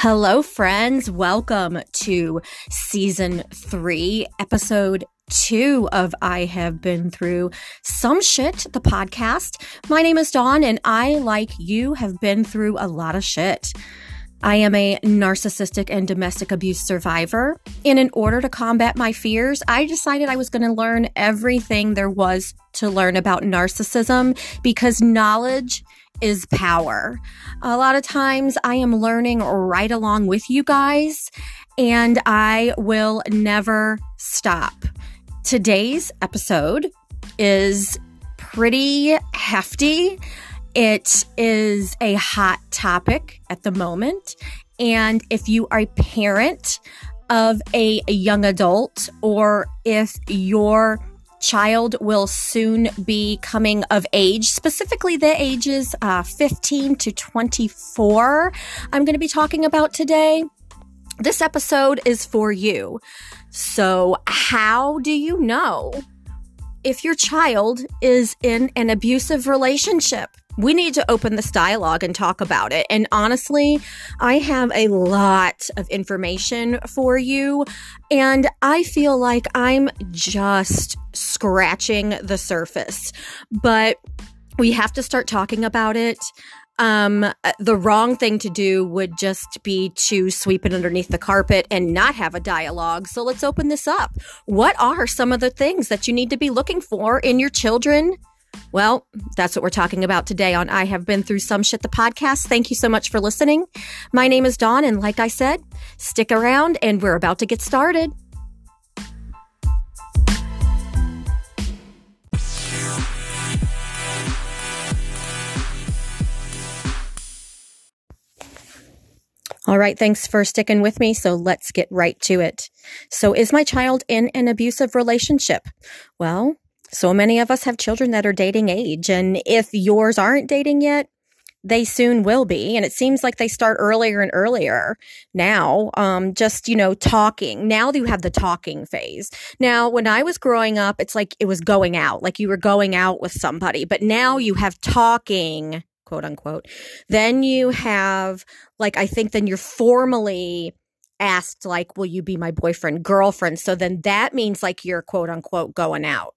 Hello, friends. Welcome to season three, episode two of I Have Been Through Some Shit, the podcast. My name is Dawn, and I, like you, have been through a lot of shit. I am a narcissistic and domestic abuse survivor. And in order to combat my fears, I decided I was going to learn everything there was to learn about narcissism because knowledge is power. A lot of times I am learning right along with you guys, and I will never stop. Today's episode is pretty hefty. It is a hot topic at the moment. And if you are a parent of a, young adult, or if your child will soon be coming of age, specifically the ages uh, 15 to 24, I'm going to be talking about today. This episode is for you. So, how do you know if your child is in an abusive relationship? We need to open this dialogue and talk about it. And honestly, I have a lot of information for you. And I feel like I'm just scratching the surface. But we have to start talking about it. Um, the wrong thing to do would just be to sweep it underneath the carpet and not have a dialogue. So let's open this up. What are some of the things that you need to be looking for in your children well, that's what we're talking about today on I Have Been Through Some Shit, the podcast. Thank you so much for listening. My name is Dawn, and like I said, stick around and we're about to get started. All right, thanks for sticking with me. So let's get right to it. So, is my child in an abusive relationship? Well, so many of us have children that are dating age. And if yours aren't dating yet, they soon will be. And it seems like they start earlier and earlier now. Um, just, you know, talking. Now you have the talking phase. Now, when I was growing up, it's like it was going out, like you were going out with somebody, but now you have talking, quote unquote. Then you have, like, I think then you're formally asked, like, will you be my boyfriend, girlfriend? So then that means like you're quote unquote going out.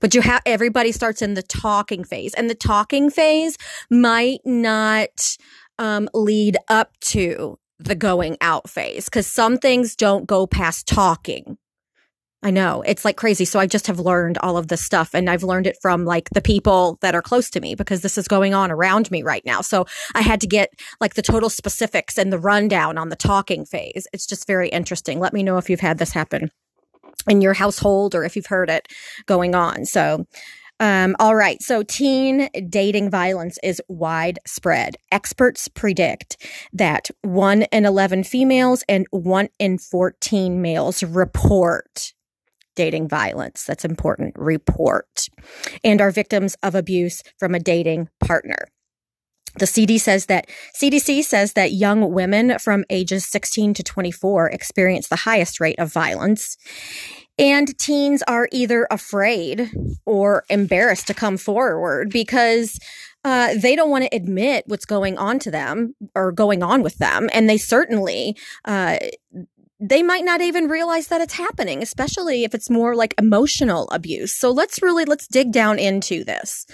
But you have everybody starts in the talking phase, and the talking phase might not um, lead up to the going out phase because some things don't go past talking. I know it's like crazy. So I just have learned all of this stuff and I've learned it from like the people that are close to me because this is going on around me right now. So I had to get like the total specifics and the rundown on the talking phase. It's just very interesting. Let me know if you've had this happen in your household or if you've heard it going on. So, um, all right. So teen dating violence is widespread. Experts predict that one in 11 females and one in 14 males report dating violence. That's important. Report and are victims of abuse from a dating partner. The CD says that CDC says that young women from ages 16 to 24 experience the highest rate of violence. And teens are either afraid or embarrassed to come forward because uh, they don't want to admit what's going on to them or going on with them. And they certainly, uh, they might not even realize that it's happening, especially if it's more like emotional abuse. So let's really, let's dig down into this.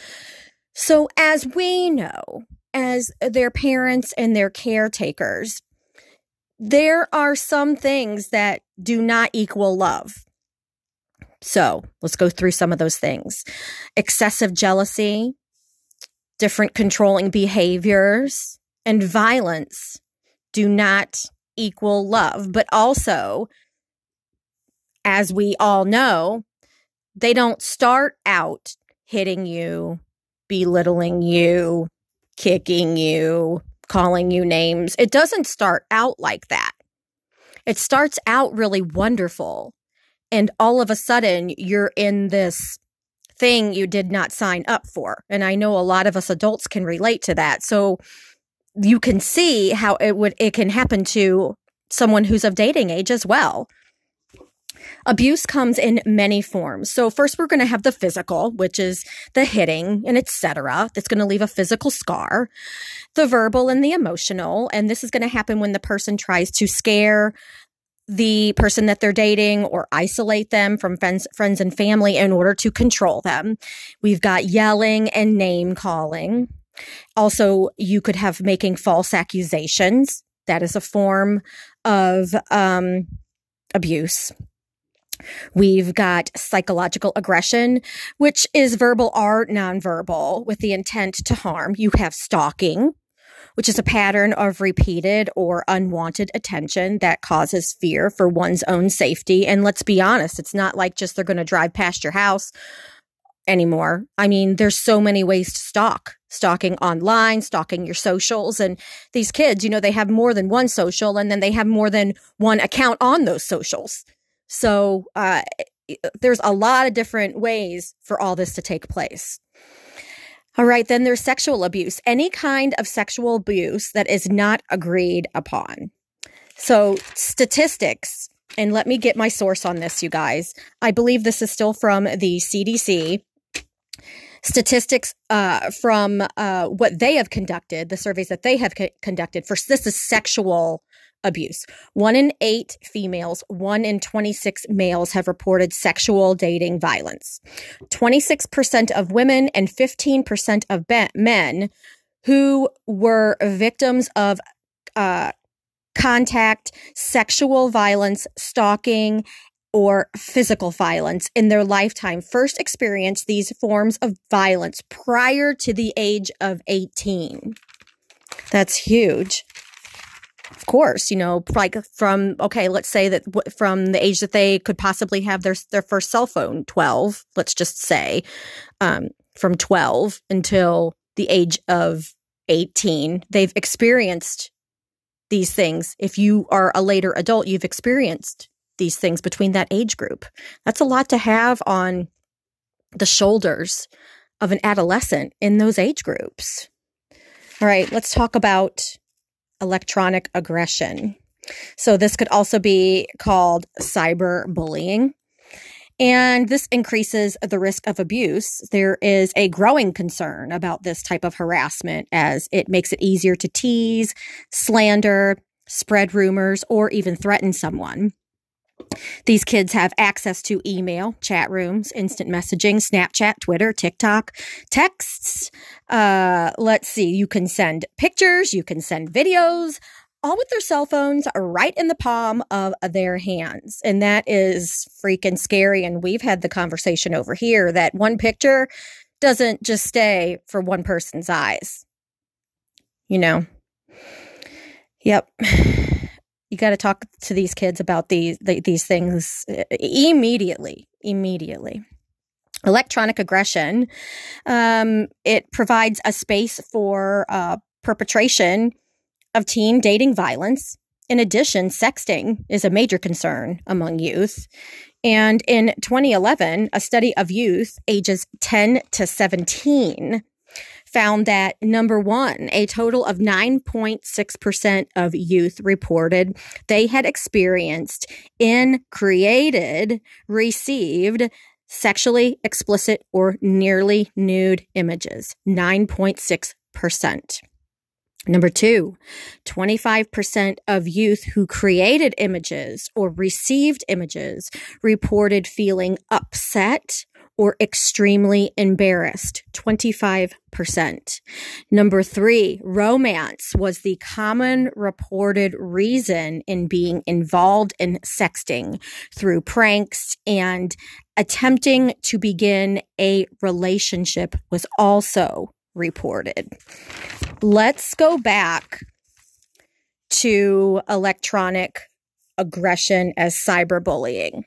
So as we know, as their parents and their caretakers, there are some things that do not equal love. So let's go through some of those things excessive jealousy, different controlling behaviors, and violence do not equal love. But also, as we all know, they don't start out hitting you, belittling you, kicking you, calling you names. It doesn't start out like that. It starts out really wonderful and all of a sudden you're in this thing you did not sign up for. And I know a lot of us adults can relate to that. So you can see how it would it can happen to someone who's of dating age as well. Abuse comes in many forms. So first we're going to have the physical, which is the hitting and etc. That's going to leave a physical scar. The verbal and the emotional, and this is going to happen when the person tries to scare the person that they're dating or isolate them from friends, friends and family in order to control them. We've got yelling and name calling. Also, you could have making false accusations. That is a form of um, abuse. We've got psychological aggression, which is verbal or nonverbal with the intent to harm. You have stalking, which is a pattern of repeated or unwanted attention that causes fear for one's own safety. And let's be honest, it's not like just they're going to drive past your house anymore. I mean, there's so many ways to stalk. Stalking online, stalking your socials. And these kids, you know, they have more than one social and then they have more than one account on those socials. So uh, there's a lot of different ways for all this to take place. All right, then there's sexual abuse, any kind of sexual abuse that is not agreed upon. So, statistics, and let me get my source on this, you guys. I believe this is still from the CDC. Statistics uh, from uh, what they have conducted, the surveys that they have co- conducted for this is sexual abuse. One in eight females, one in 26 males have reported sexual dating violence. 26% of women and 15% of men who were victims of uh, contact, sexual violence, stalking, or physical violence in their lifetime first experienced these forms of violence prior to the age of 18. That's huge of course, you know, like from okay, let's say that w- from the age that they could possibly have their their first cell phone, twelve, let's just say, um, from twelve until the age of eighteen, they've experienced these things. If you are a later adult, you've experienced these things between that age group. That's a lot to have on the shoulders of an adolescent in those age groups. All right, let's talk about electronic aggression. So this could also be called cyberbullying. And this increases the risk of abuse. There is a growing concern about this type of harassment as it makes it easier to tease, slander, spread rumors, or even threaten someone. These kids have access to email, chat rooms, instant messaging, Snapchat, Twitter, TikTok, texts. Uh, let's see, you can send pictures, you can send videos, all with their cell phones right in the palm of their hands. And that is freaking scary. And we've had the conversation over here that one picture doesn't just stay for one person's eyes. You know? Yep. You got to talk to these kids about these these things immediately immediately. Electronic aggression um, it provides a space for uh, perpetration of teen dating violence. In addition sexting is a major concern among youth. And in 2011 a study of youth ages 10 to 17 found that number one, a total of 9.6% of youth reported they had experienced in created, received sexually explicit or nearly nude images. 9.6%. Number two, 25% of youth who created images or received images reported feeling upset or extremely embarrassed, 25%. Number three, romance was the common reported reason in being involved in sexting through pranks and attempting to begin a relationship was also reported. Let's go back to electronic aggression as cyberbullying.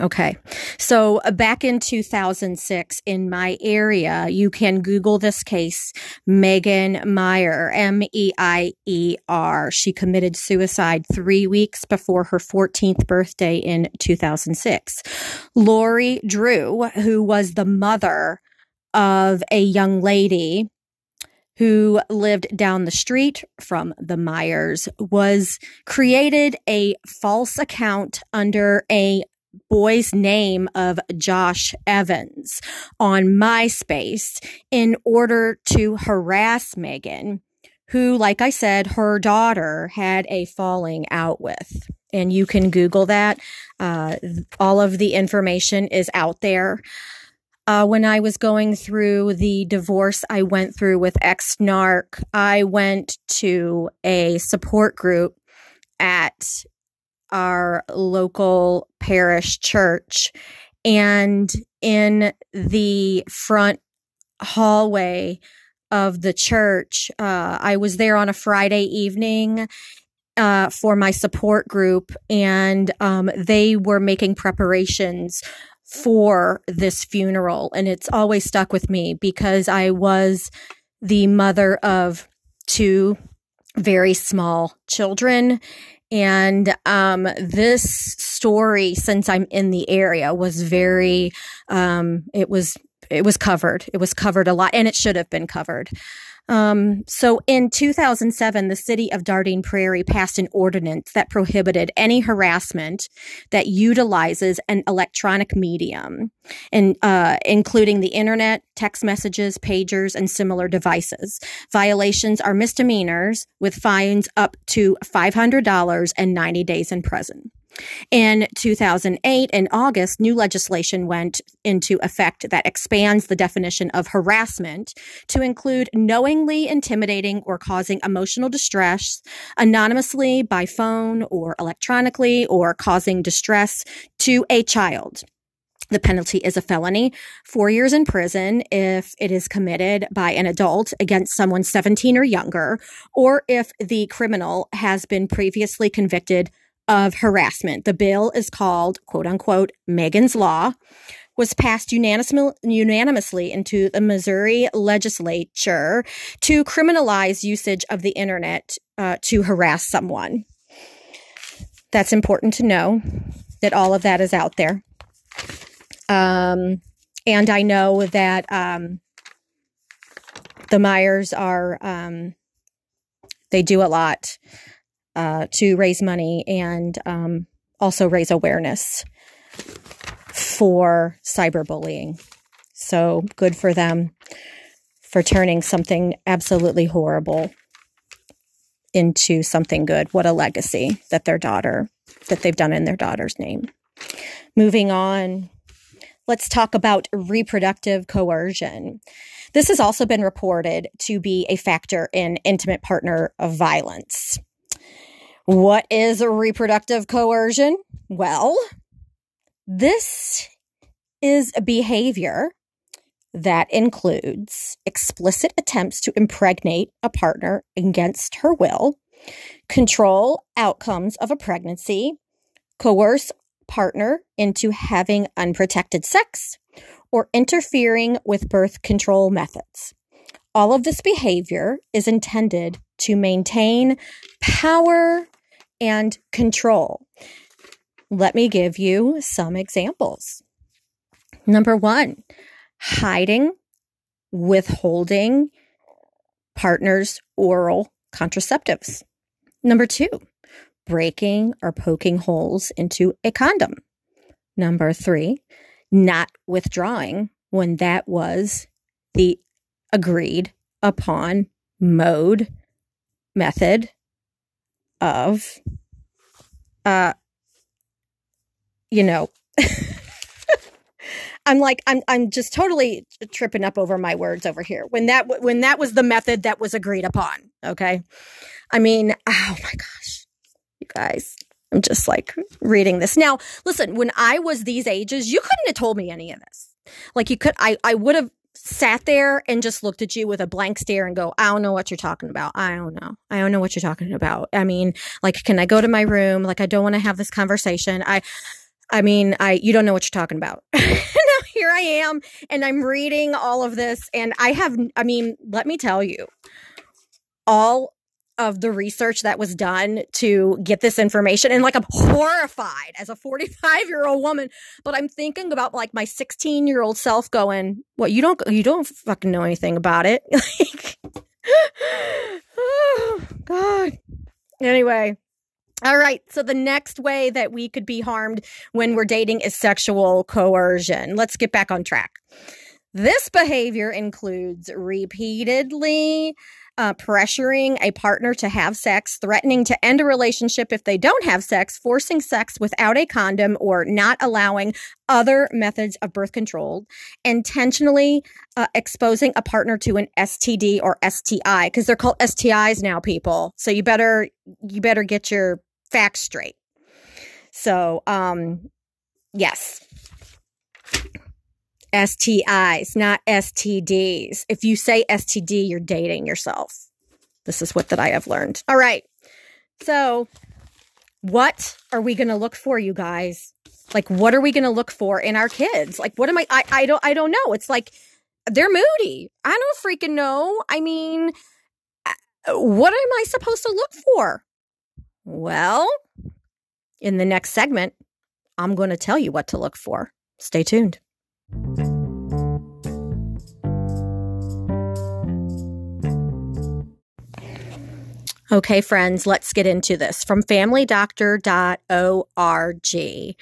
Okay. So uh, back in 2006 in my area, you can Google this case, Megan Meier, M-E-I-E-R. She committed suicide three weeks before her 14th birthday in 2006. Lori Drew, who was the mother of a young lady who lived down the street from the Meiers was created a false account under a boy's name of Josh Evans on MySpace in order to harass Megan, who, like I said, her daughter had a falling out with. And you can Google that. Uh, all of the information is out there. Uh, when I was going through the divorce I went through with ex narc, I went to a support group at our local parish church. And in the front hallway of the church, uh, I was there on a Friday evening uh, for my support group, and um, they were making preparations for this funeral. And it's always stuck with me because I was the mother of two very small children. And um, this story, since I'm in the area, was very, um, it was it was covered. It was covered a lot, and it should have been covered. Um, so in 2007, the city of Dardenne Prairie passed an ordinance that prohibited any harassment that utilizes an electronic medium, and uh, including the internet, text messages, pagers, and similar devices. Violations are misdemeanors with fines up to $500 and 90 days in prison. In 2008, in August, new legislation went into effect that expands the definition of harassment to include knowingly intimidating or causing emotional distress anonymously by phone or electronically or causing distress to a child. The penalty is a felony, four years in prison if it is committed by an adult against someone 17 or younger, or if the criminal has been previously convicted of harassment. The bill is called, quote unquote, Megan's Law, was passed unanimously into the Missouri legislature to criminalize usage of the internet uh, to harass someone. That's important to know that all of that is out there. Um, and I know that um, the Meiers are, um, they do a lot uh, to raise money and um, also raise awareness for cyberbullying. So good for them for turning something absolutely horrible into something good. What a legacy that their daughter, that they've done in their daughter's name. Moving on, let's talk about reproductive coercion. This has also been reported to be a factor in intimate partner violence. What is reproductive coercion? Well, this is a behavior that includes explicit attempts to impregnate a partner against her will, control outcomes of a pregnancy, coerce partner into having unprotected sex, or interfering with birth control methods. All of this behavior is intended to maintain power and control. Let me give you some examples. Number one, hiding, withholding partner's oral contraceptives. Number two, breaking or poking holes into a condom. Number three, not withdrawing when that was the agreed upon mode, method of, uh, you know, I'm like I'm I'm just totally tripping up over my words over here. When that when that was the method that was agreed upon, okay? I mean, oh my gosh. You guys, I'm just like reading this. Now, listen, when I was these ages, you couldn't have told me any of this. Like you could I I would have sat there and just looked at you with a blank stare and go, I don't know what you're talking about. I don't know. I don't know what you're talking about. I mean, like, can I go to my room? Like, I don't want to have this conversation. I, I mean, I, you don't know what you're talking about. now here I am and I'm reading all of this and I have, I mean, let me tell you, all of the research that was done to get this information and like I'm horrified as a 45 year old woman but I'm thinking about like my 16 year old self going what you don't you don't fucking know anything about it like oh god anyway All right. So the next way that we could be harmed when we're dating is sexual coercion. Let's get back on track. This behavior includes repeatedly uh, pressuring a partner to have sex, threatening to end a relationship if they don't have sex, forcing sex without a condom, or not allowing other methods of birth control, intentionally uh, exposing a partner to an STD or STI because they're called STIs now, people. So you better you better get your facts straight. So, um, yes. STIs, not STDs. If you say STD, you're dating yourself. This is what that I have learned. All right. So, what are we going to look for, you guys? Like, what are we going to look for in our kids? Like, what am I, I? I don't. I don't know. It's like they're moody. I don't freaking know. I mean, uh, what am I supposed to look for? Well, in the next segment, I'm going to tell you what to look for. Stay tuned. Okay, friends, let's get into this. From familydoctor.org.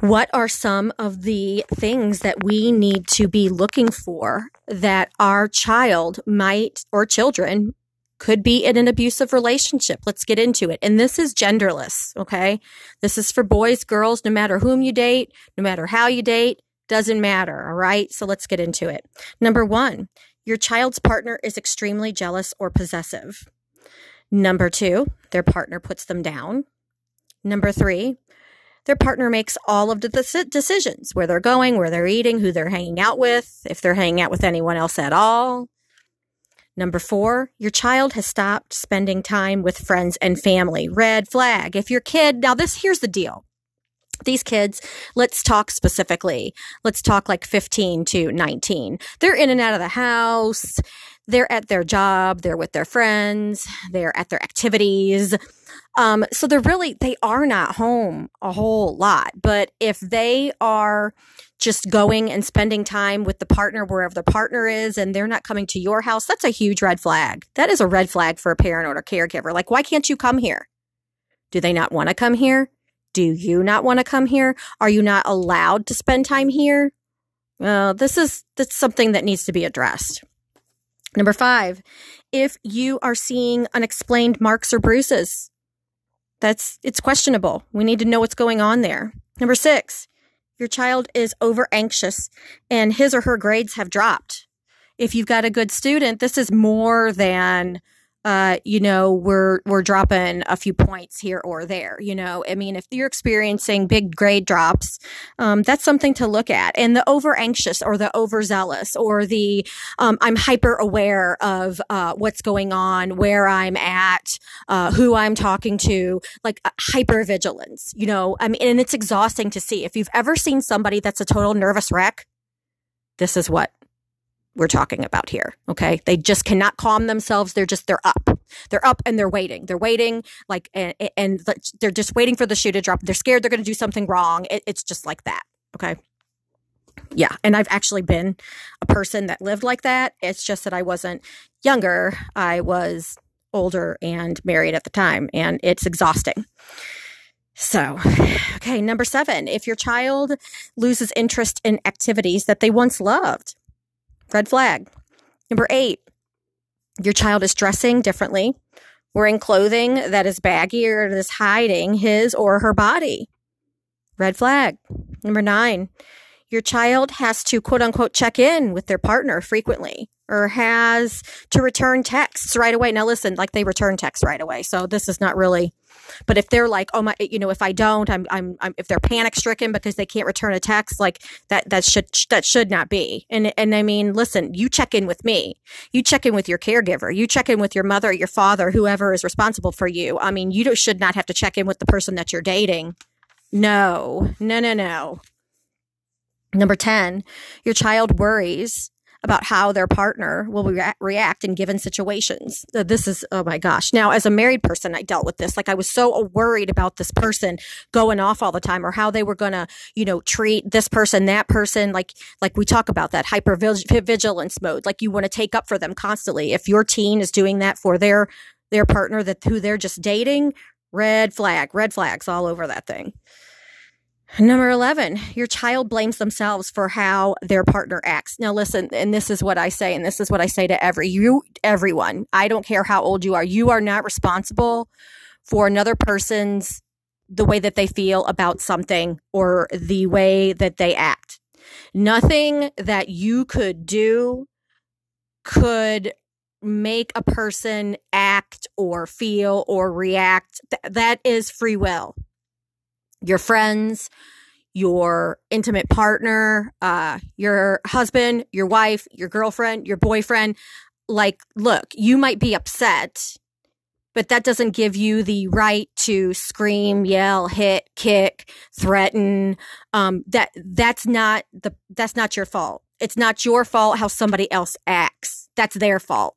What are some of the things that we need to be looking for that our child might or children could be in an abusive relationship. Let's get into it. And this is genderless. Okay. This is for boys, girls, no matter whom you date, no matter how you date, doesn't matter. All right. So let's get into it. Number one, your child's partner is extremely jealous or possessive. Number two, their partner puts them down. Number three, their partner makes all of the decisions where they're going, where they're eating, who they're hanging out with, if they're hanging out with anyone else at all. Number four, your child has stopped spending time with friends and family. Red flag. If your kid, now this, here's the deal. These kids, let's talk specifically. Let's talk like 15 to 19. They're in and out of the house. They're at their job. They're with their friends. They're at their activities. Um, so they're really, they are not home a whole lot. But if they are just going and spending time with the partner wherever the partner is and they're not coming to your house, that's a huge red flag. That is a red flag for a parent or a caregiver. Like, why can't you come here? Do they not want to come here? Do you not want to come here? Are you not allowed to spend time here? Well, this is that's something that needs to be addressed. Number five, if you are seeing unexplained marks or bruises, that's it's questionable. We need to know what's going on there. Number six, your child is over anxious and his or her grades have dropped. If you've got a good student, this is more than uh, you know, we're we're dropping a few points here or there. You know, I mean, if you're experiencing big grade drops, um, that's something to look at. And the over anxious or the overzealous or the um, I'm hyper aware of uh, what's going on, where I'm at, uh, who I'm talking to, like uh, hyper vigilance. You know, I mean, and it's exhausting to see. If you've ever seen somebody that's a total nervous wreck, this is what we're talking about here. Okay. They just cannot calm themselves. They're just, they're up. They're up and they're waiting. They're waiting like, and, and they're just waiting for the shoe to drop. They're scared they're going to do something wrong. It, it's just like that. Okay. Yeah. And I've actually been a person that lived like that. It's just that I wasn't younger. I was older and married at the time, and it's exhausting. So, okay, number seven, if your child loses interest in activities that they once loved, Red flag. Number eight, your child is dressing differently, wearing clothing that is baggy or is hiding his or her body. Red flag. Number nine, your child has to quote unquote check in with their partner frequently or has to return texts right away. Now, listen, like they return texts right away. So this is not really, but if they're like, oh my, you know, if I don't, I'm, I'm, I'm if they're panic stricken because they can't return a text, like that, that should, that should not be. And, and I mean, listen, you check in with me. You check in with your caregiver. You check in with your mother, your father, whoever is responsible for you. I mean, you should not have to check in with the person that you're dating. No, no, no, no. Number 10, your child worries about how their partner will rea- react in given situations. This is, oh my gosh. Now, as a married person, I dealt with this. Like, I was so worried about this person going off all the time or how they were going to, you know, treat this person, that person. Like, like we talk about that hyper vigilance mode. Like, you want to take up for them constantly. If your teen is doing that for their, their partner that who they're just dating, Red flag, red flags all over that thing. Number 11, your child blames themselves for how their partner acts. Now listen, and this is what I say and this is what I say to every you everyone. I don't care how old you are. You are not responsible for another person's the way that they feel about something or the way that they act. Nothing that you could do could make a person act or feel or react. Th- that is free will your friends, your intimate partner, uh, your husband, your wife, your girlfriend, your boyfriend. Like, look, you might be upset, but that doesn't give you the right to scream, yell, hit, kick, threaten. Um, that that's not the that's not your fault. It's not your fault how somebody else acts. That's their fault.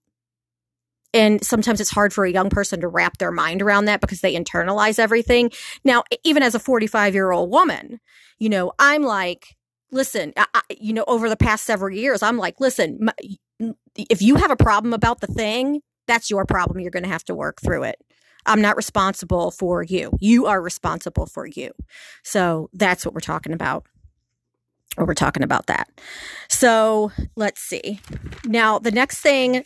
And sometimes it's hard for a young person to wrap their mind around that because they internalize everything. Now, even as a 45 year old woman, you know, I'm like, listen, I, you know, over the past several years, I'm like, listen, my, if you have a problem about the thing, that's your problem. You're going to have to work through it. I'm not responsible for you. You are responsible for you. So that's what we're talking about. Or we're talking about that. So let's see. Now, the next thing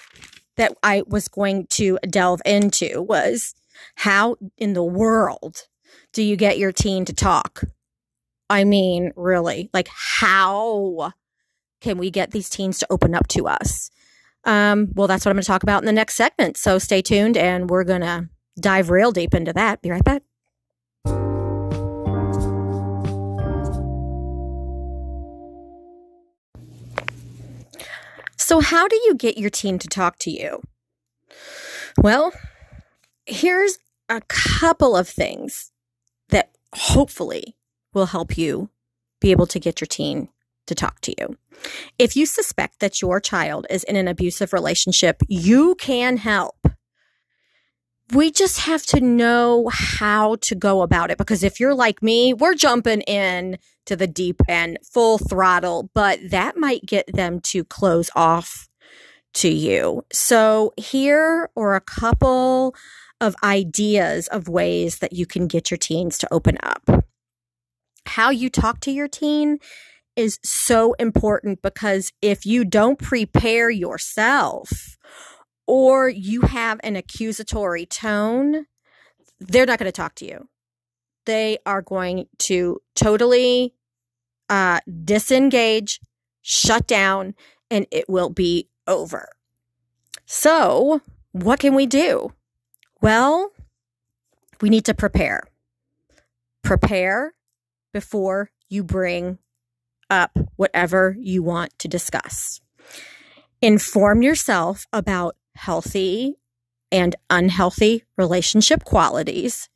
that I was going to delve into was how in the world do you get your teen to talk? I mean, really, like how can we get these teens to open up to us? Um, well, that's what I'm going to talk about in the next segment. So stay tuned and we're going to dive real deep into that. Be right back. So, how do you get your teen to talk to you? Well, here's a couple of things that hopefully will help you be able to get your teen to talk to you. If you suspect that your child is in an abusive relationship, you can help we just have to know how to go about it because if you're like me, we're jumping in to the deep end full throttle, but that might get them to close off to you. So here are a couple of ideas of ways that you can get your teens to open up. How you talk to your teen is so important because if you don't prepare yourself or you have an accusatory tone, they're not going to talk to you. They are going to totally uh, disengage, shut down, and it will be over. So, what can we do? Well, we need to prepare. Prepare before you bring up whatever you want to discuss. Inform yourself about healthy and unhealthy relationship qualities,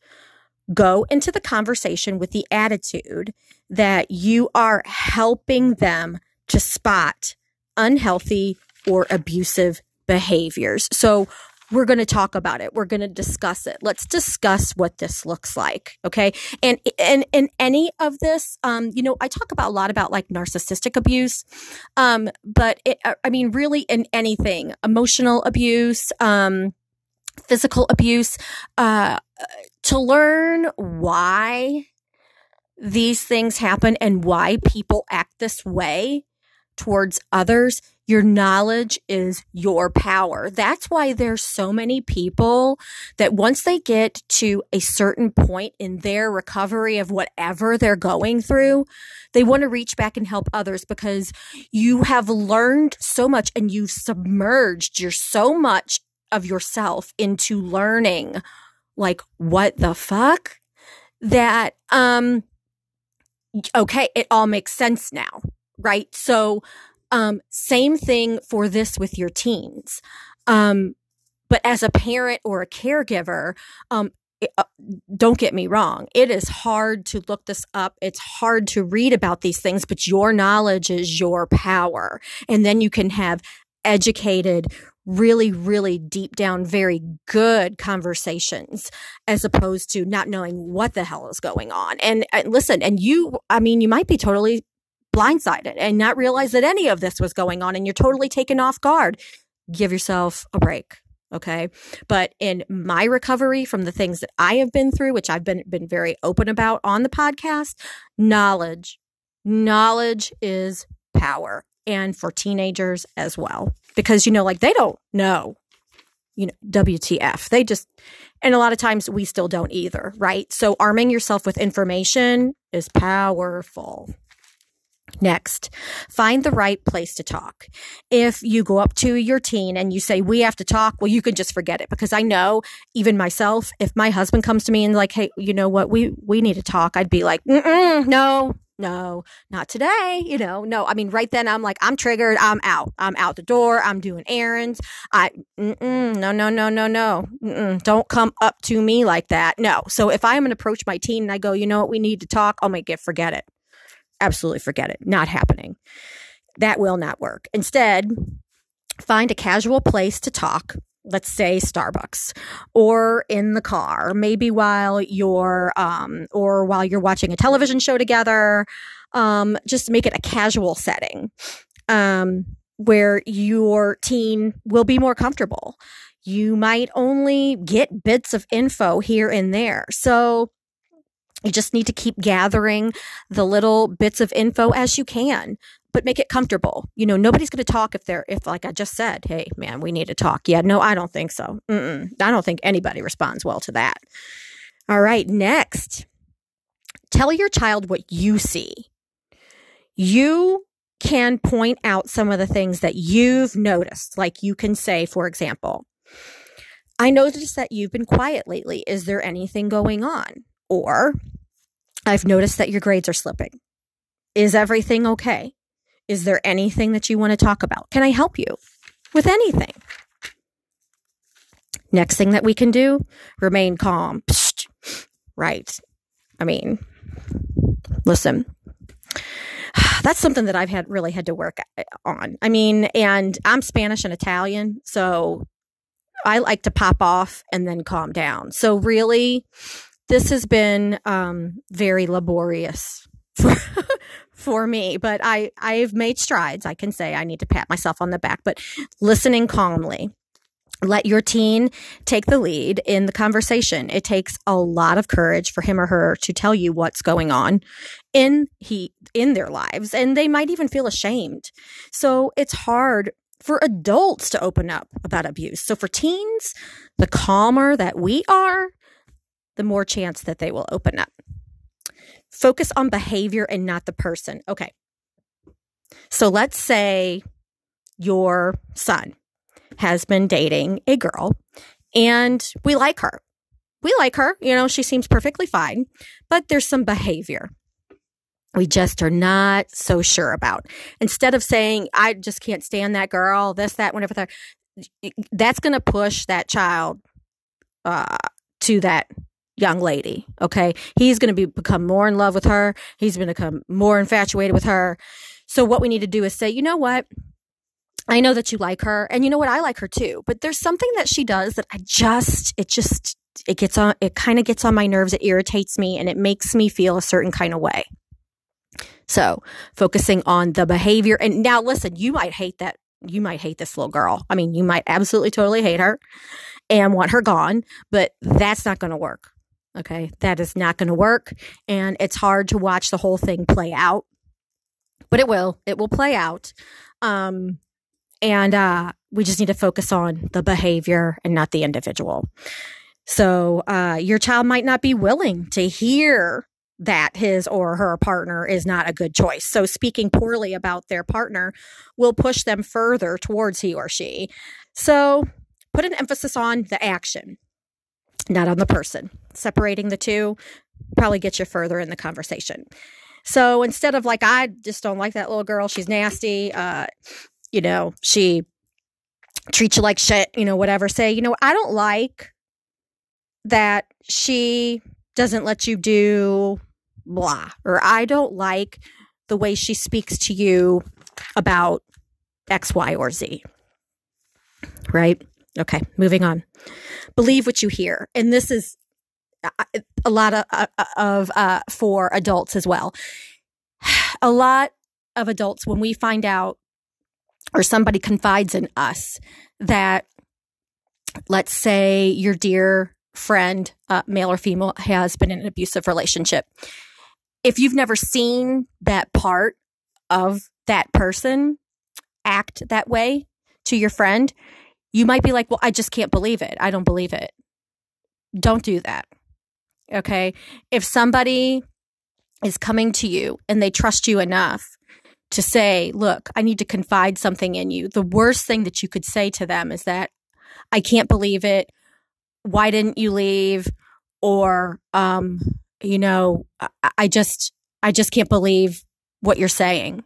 go into the conversation with the attitude that you are helping them to spot unhealthy or abusive behaviors. So we're going to talk about it. We're going to discuss it. Let's discuss what this looks like. Okay. And, and, in any of this, um, you know, I talk about a lot about like narcissistic abuse. Um, but it, I mean, really in anything, emotional abuse, um, physical abuse, uh, to learn why these things happen and why people act this way towards others your knowledge is your power. That's why there's so many people that once they get to a certain point in their recovery of whatever they're going through, they want to reach back and help others because you have learned so much and you've submerged your so much of yourself into learning like what the fuck that um okay, it all makes sense now, right? So um, same thing for this with your teens. Um, but as a parent or a caregiver, um, it, uh, don't get me wrong. It is hard to look this up. It's hard to read about these things, but your knowledge is your power. And then you can have educated, really, really deep down, very good conversations as opposed to not knowing what the hell is going on. And, and listen, and you, I mean, you might be totally blindsided and not realize that any of this was going on and you're totally taken off guard, give yourself a break. Okay. But in my recovery from the things that I have been through, which I've been, been very open about on the podcast, knowledge, knowledge is power. And for teenagers as well, because, you know, like they don't know, you know, WTF. They just, and a lot of times we still don't either, right? So arming yourself with information is powerful. Next, find the right place to talk. If you go up to your teen and you say, we have to talk, well, you can just forget it because I know even myself, if my husband comes to me and like, Hey, you know what? We, we need to talk. I'd be like, no, no, not today. You know, no, I mean, right then I'm like, I'm triggered. I'm out. I'm out the door. I'm doing errands. I, no, no, no, no, no. Mm-mm, don't come up to me like that. No. So if I'm going to approach my teen and I go, you know what? We need to talk. Oh my, get, forget it absolutely forget it. Not happening. That will not work. Instead, find a casual place to talk. Let's say Starbucks or in the car, maybe while you're, um, or while you're watching a television show together. Um, just make it a casual setting, um, where your teen will be more comfortable. You might only get bits of info here and there. So you just need to keep gathering the little bits of info as you can, but make it comfortable. You know, nobody's going to talk if they're, if like I just said, hey, man, we need to talk. Yeah, no, I don't think so. Mm-mm. I don't think anybody responds well to that. All right, next, tell your child what you see. You can point out some of the things that you've noticed. Like you can say, for example, I noticed that you've been quiet lately. Is there anything going on? Or, I've noticed that your grades are slipping. Is everything okay? Is there anything that you want to talk about? Can I help you with anything? Next thing that we can do, remain calm. Psst. Right. I mean, listen, that's something that I've had really had to work uh, on. I mean, and I'm Spanish and Italian, so I like to pop off and then calm down. So really, this has been um, very laborious for, for me, but I, I've made strides. I can say I need to pat myself on the back, but listening calmly. Let your teen take the lead in the conversation. It takes a lot of courage for him or her to tell you what's going on in he in their lives and they might even feel ashamed. So it's hard for adults to open up about abuse. So for teens, the calmer that we are, the more chance that they will open up. Focus on behavior and not the person. Okay. So let's say your son has been dating a girl and we like her. We like her. You know, she seems perfectly fine, but there's some behavior we just are not so sure about. Instead of saying, I just can't stand that girl, this, that, whatever, that, that's going to push that child uh, to that young lady. Okay. He's going to be become more in love with her. He's going to become more infatuated with her. So what we need to do is say, you know what? I know that you like her and you know what? I like her too, but there's something that she does that I just, it just, it gets on, it kind of gets on my nerves. It irritates me and it makes me feel a certain kind of way. So focusing on the behavior. And now listen, you might hate that. You might hate this little girl. I mean, you might absolutely totally hate her and want her gone, but that's not going to work. Okay. That is not going to work. And it's hard to watch the whole thing play out, but it will. It will play out. Um, and uh, we just need to focus on the behavior and not the individual. So uh, your child might not be willing to hear that his or her partner is not a good choice. So speaking poorly about their partner will push them further towards he or she. So put an emphasis on the action not on the person. Separating the two probably gets you further in the conversation. So instead of like, I just don't like that little girl, she's nasty, uh, you know, she treats you like shit, you know, whatever, say, you know, I don't like that she doesn't let you do blah, or I don't like the way she speaks to you about X, Y, or Z. Right? Okay, moving on. Believe what you hear. And this is uh, a lot of, uh, of uh, for adults as well. A lot of adults, when we find out or somebody confides in us that let's say your dear friend, uh, male or female, has been in an abusive relationship. If you've never seen that part of that person act that way to your friend, you might be like, well, I just can't believe it. I don't believe it. Don't do that. Okay. If somebody is coming to you and they trust you enough to say, look, I need to confide something in you, the worst thing that you could say to them is that I can't believe it. Why didn't you leave? Or, um, you know, I, I just, I just can't believe what you're saying.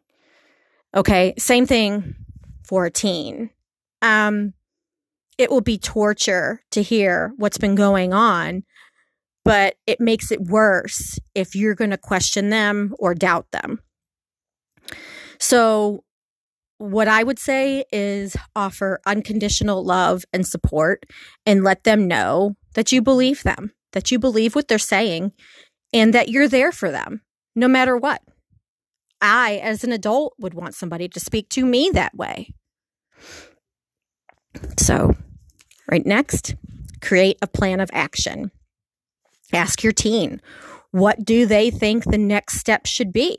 Okay. Same thing for a teen. Um, it will be torture to hear what's been going on, but it makes it worse if you're going to question them or doubt them. So, what I would say is offer unconditional love and support and let them know that you believe them, that you believe what they're saying, and that you're there for them no matter what. I, as an adult, would want somebody to speak to me that way. So, right next, create a plan of action. Ask your teen, what do they think the next step should be?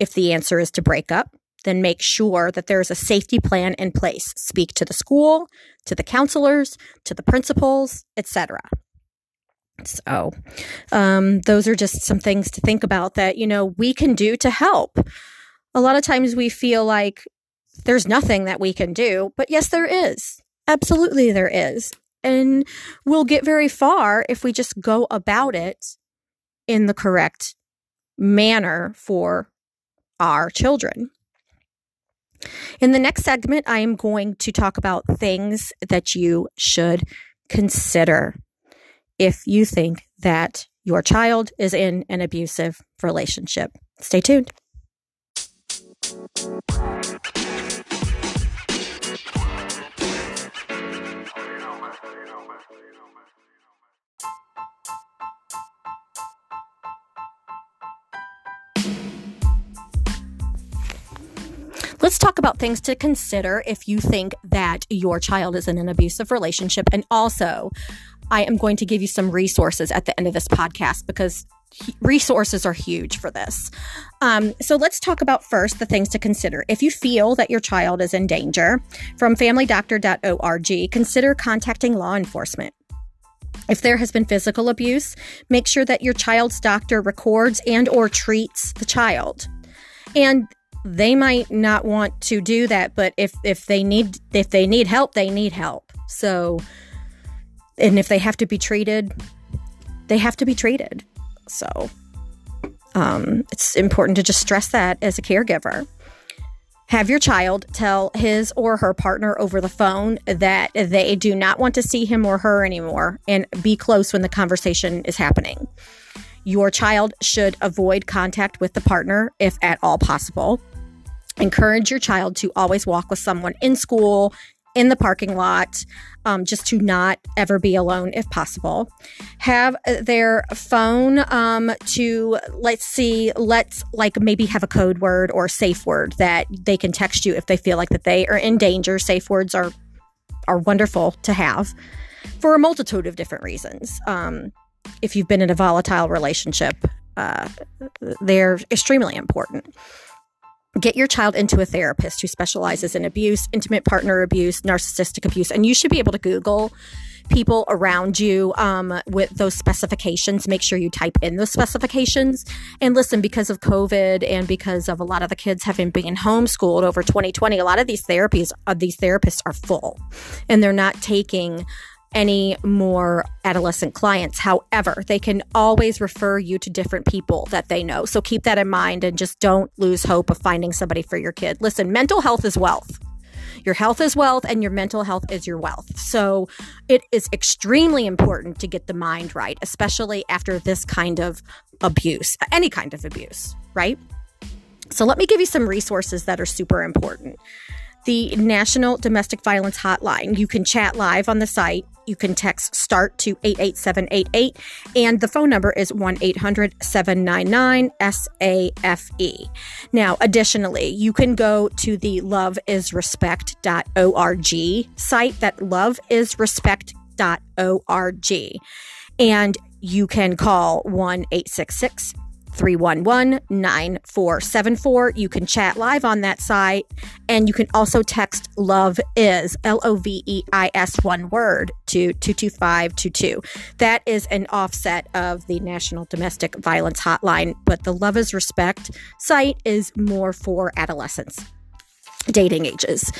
If the answer is to break up, then make sure that there is a safety plan in place. Speak to the school, to the counselors, to the principals, etc. So, um, those are just some things to think about that, you know, we can do to help. A lot of times we feel like there's nothing that we can do, but yes, there is. Absolutely, there is. And we'll get very far if we just go about it in the correct manner for our children. In the next segment, I am going to talk about things that you should consider if you think that your child is in an abusive relationship. Stay tuned. Let's talk about things to consider if you think that your child is in an abusive relationship. And also, I am going to give you some resources at the end of this podcast because resources are huge for this. Um, so let's talk about first the things to consider. If you feel that your child is in danger, from familydoctor.org, consider contacting law enforcement. If there has been physical abuse, make sure that your child's doctor records and or treats the child. And they might not want to do that but if if they need if they need help they need help. So and if they have to be treated they have to be treated. So um, it's important to just stress that as a caregiver. Have your child tell his or her partner over the phone that they do not want to see him or her anymore and be close when the conversation is happening. Your child should avoid contact with the partner if at all possible encourage your child to always walk with someone in school in the parking lot um, just to not ever be alone if possible. Have their phone um, to let's see let's like maybe have a code word or safe word that they can text you if they feel like that they are in danger. Safe words are are wonderful to have for a multitude of different reasons. Um, if you've been in a volatile relationship uh, they're extremely important get your child into a therapist who specializes in abuse, intimate partner abuse, narcissistic abuse. And you should be able to Google people around you um, with those specifications. Make sure you type in those specifications. And listen, because of COVID and because of a lot of the kids having been homeschooled over 2020, a lot of these therapies, uh, these therapists are full and they're not taking any more adolescent clients. However, they can always refer you to different people that they know. So keep that in mind and just don't lose hope of finding somebody for your kid. Listen, mental health is wealth. Your health is wealth and your mental health is your wealth. So it is extremely important to get the mind right, especially after this kind of abuse, any kind of abuse, right? So let me give you some resources that are super important the National Domestic Violence Hotline. You can chat live on the site You can text START to 88788, and the phone number is 1 800 799 SAFE. Now, additionally, you can go to the loveisrespect.org site, that loveisrespect.org, and you can call 1 866 311 9474. You can chat live on that site and you can also text love is L O V E I S one word to 22522. That is an offset of the National Domestic Violence Hotline, but the Love is Respect site is more for adolescents dating ages.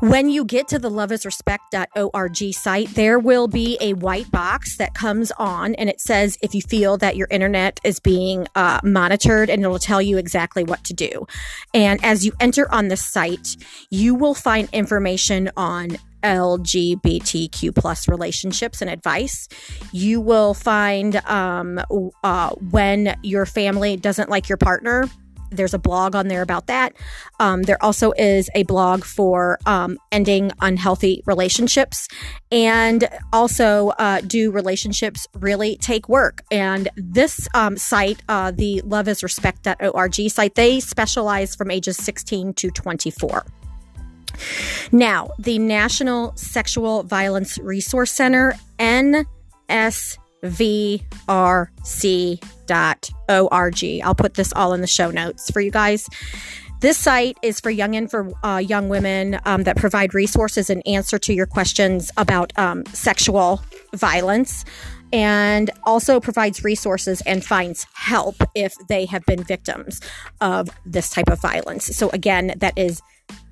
When you get to the loveisrespect.org site, there will be a white box that comes on and it says if you feel that your internet is being uh, monitored and it'll tell you exactly what to do. And as you enter on the site, you will find information on LGBTQ plus relationships and advice. You will find um, uh, when your family doesn't like your partner there's a blog on there about that. Um, there also is a blog for um, ending unhealthy relationships. And also, uh, do relationships really take work? And this um, site, uh, the loveisrespect.org site, they specialize from ages 16 to 24. Now, the National Sexual Violence Resource Center, NS vrc.org. I'll put this all in the show notes for you guys. This site is for young and for uh, young women um, that provide resources and answer to your questions about um, sexual violence and also provides resources and finds help if they have been victims of this type of violence. So, again, that is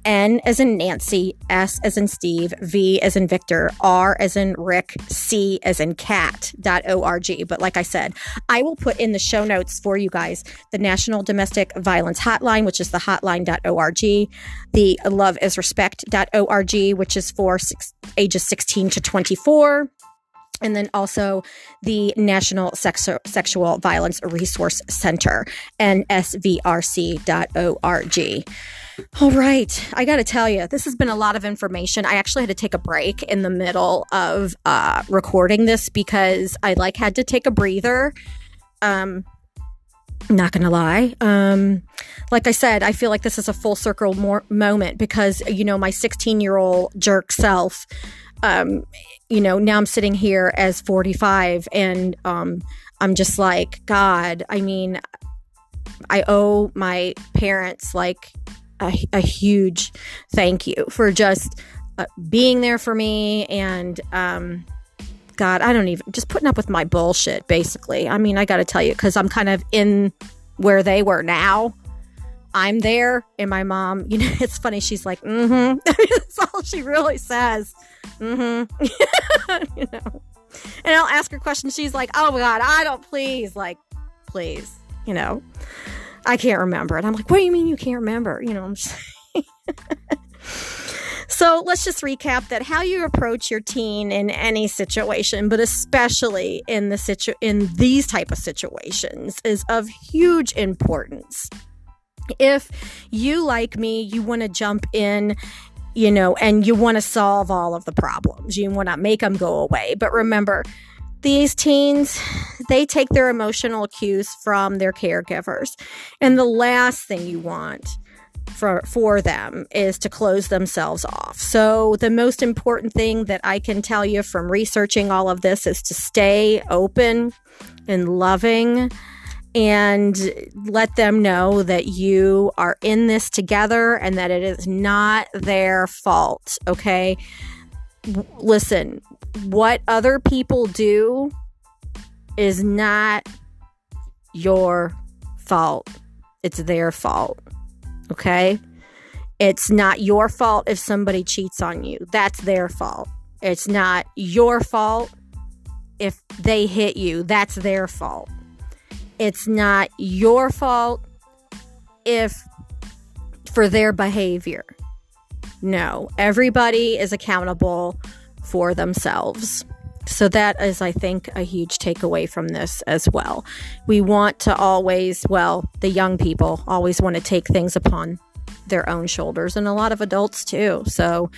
N as in Nancy, S as in Steve, V as in Victor, R as in Rick, C as in cat.org. But like I said, I will put in the show notes for you guys the National Domestic Violence Hotline, which is the hotline.org, the love is loveisrespect.org, which is for six, ages 16 to 24 and then also the National Sexu- Sexual Violence Resource Center, nsvrc.org. All right. I got to tell you, this has been a lot of information. I actually had to take a break in the middle of uh, recording this because I like had to take a breather. Um, not gonna lie. Um, like I said, I feel like this is a full circle more moment because you know my 16 year old jerk self. Um, you know, now I'm sitting here as 45, and um, I'm just like, God. I mean, I owe my parents like a, a huge thank you for just uh, being there for me and um, God, I don't even just putting up with my bullshit. Basically, I mean, I got to tell you because I'm kind of in where they were now. I'm there, and my mom, you know, it's funny. She's like, "Mm-hmm." That's all she really says. Mm-hmm. you know, and I'll ask her questions. She's like, "Oh my God, I don't please, like, please," you know. I can't remember. And I'm like, what do you mean you can't remember? You know, I'm just So let's just recap that how you approach your teen in any situation, but especially in the situ- in these type of situations is of huge importance. If you like me, you want to jump in you know, and you want to solve all of the problems. You want to make them go away. But remember, these teens, they take their emotional cues from their caregivers. And the last thing you want for for them is to close themselves off. So the most important thing that I can tell you from researching all of this is to stay open and loving and let them know that you are in this together and that it is not their fault, okay? listen, what other people do is not your fault. It's their fault. Okay? It's not your fault if somebody cheats on you. That's their fault. It's not your fault if they hit you. That's their fault. It's not your fault if for their behavior. No, everybody is accountable for themselves. So, that is, I think, a huge takeaway from this as well. We want to always, well, the young people always want to take things upon their own shoulders, and a lot of adults too. So,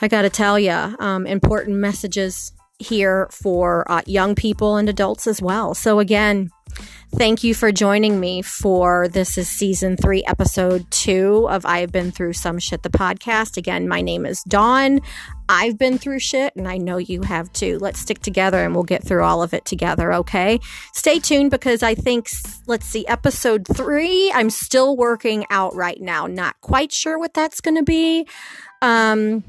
I got to tell you, um, important messages here for uh, young people and adults as well. So, again, Thank you for joining me for this is season three, episode two of I've Been Through Some Shit, the podcast. Again, my name is Dawn. I've been through shit and I know you have too. Let's stick together and we'll get through all of it together, okay? Stay tuned because I think, let's see, episode three, I'm still working out right now. Not quite sure what that's going to be. Um,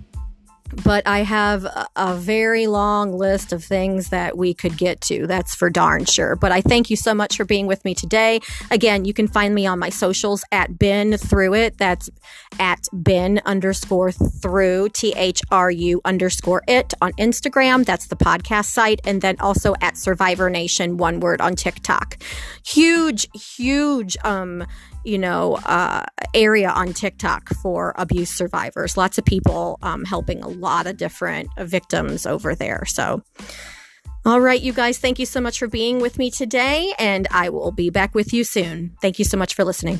but I have a, very long list of things that we could get to. That's for darn sure. But I thank you so much for being with me today. Again, you can find me on my socials at Been Through It. That's at Been underscore through T H R U underscore it on Instagram. That's the podcast site. And then also at Survivor Nation, one word on TikTok. Huge, huge, um, you know, uh, area on TikTok for abuse survivors. Lots of people um, helping a lot of different victims over there. So, all right, you guys, thank you so much for being with me today, and I will be back with you soon. Thank you so much for listening.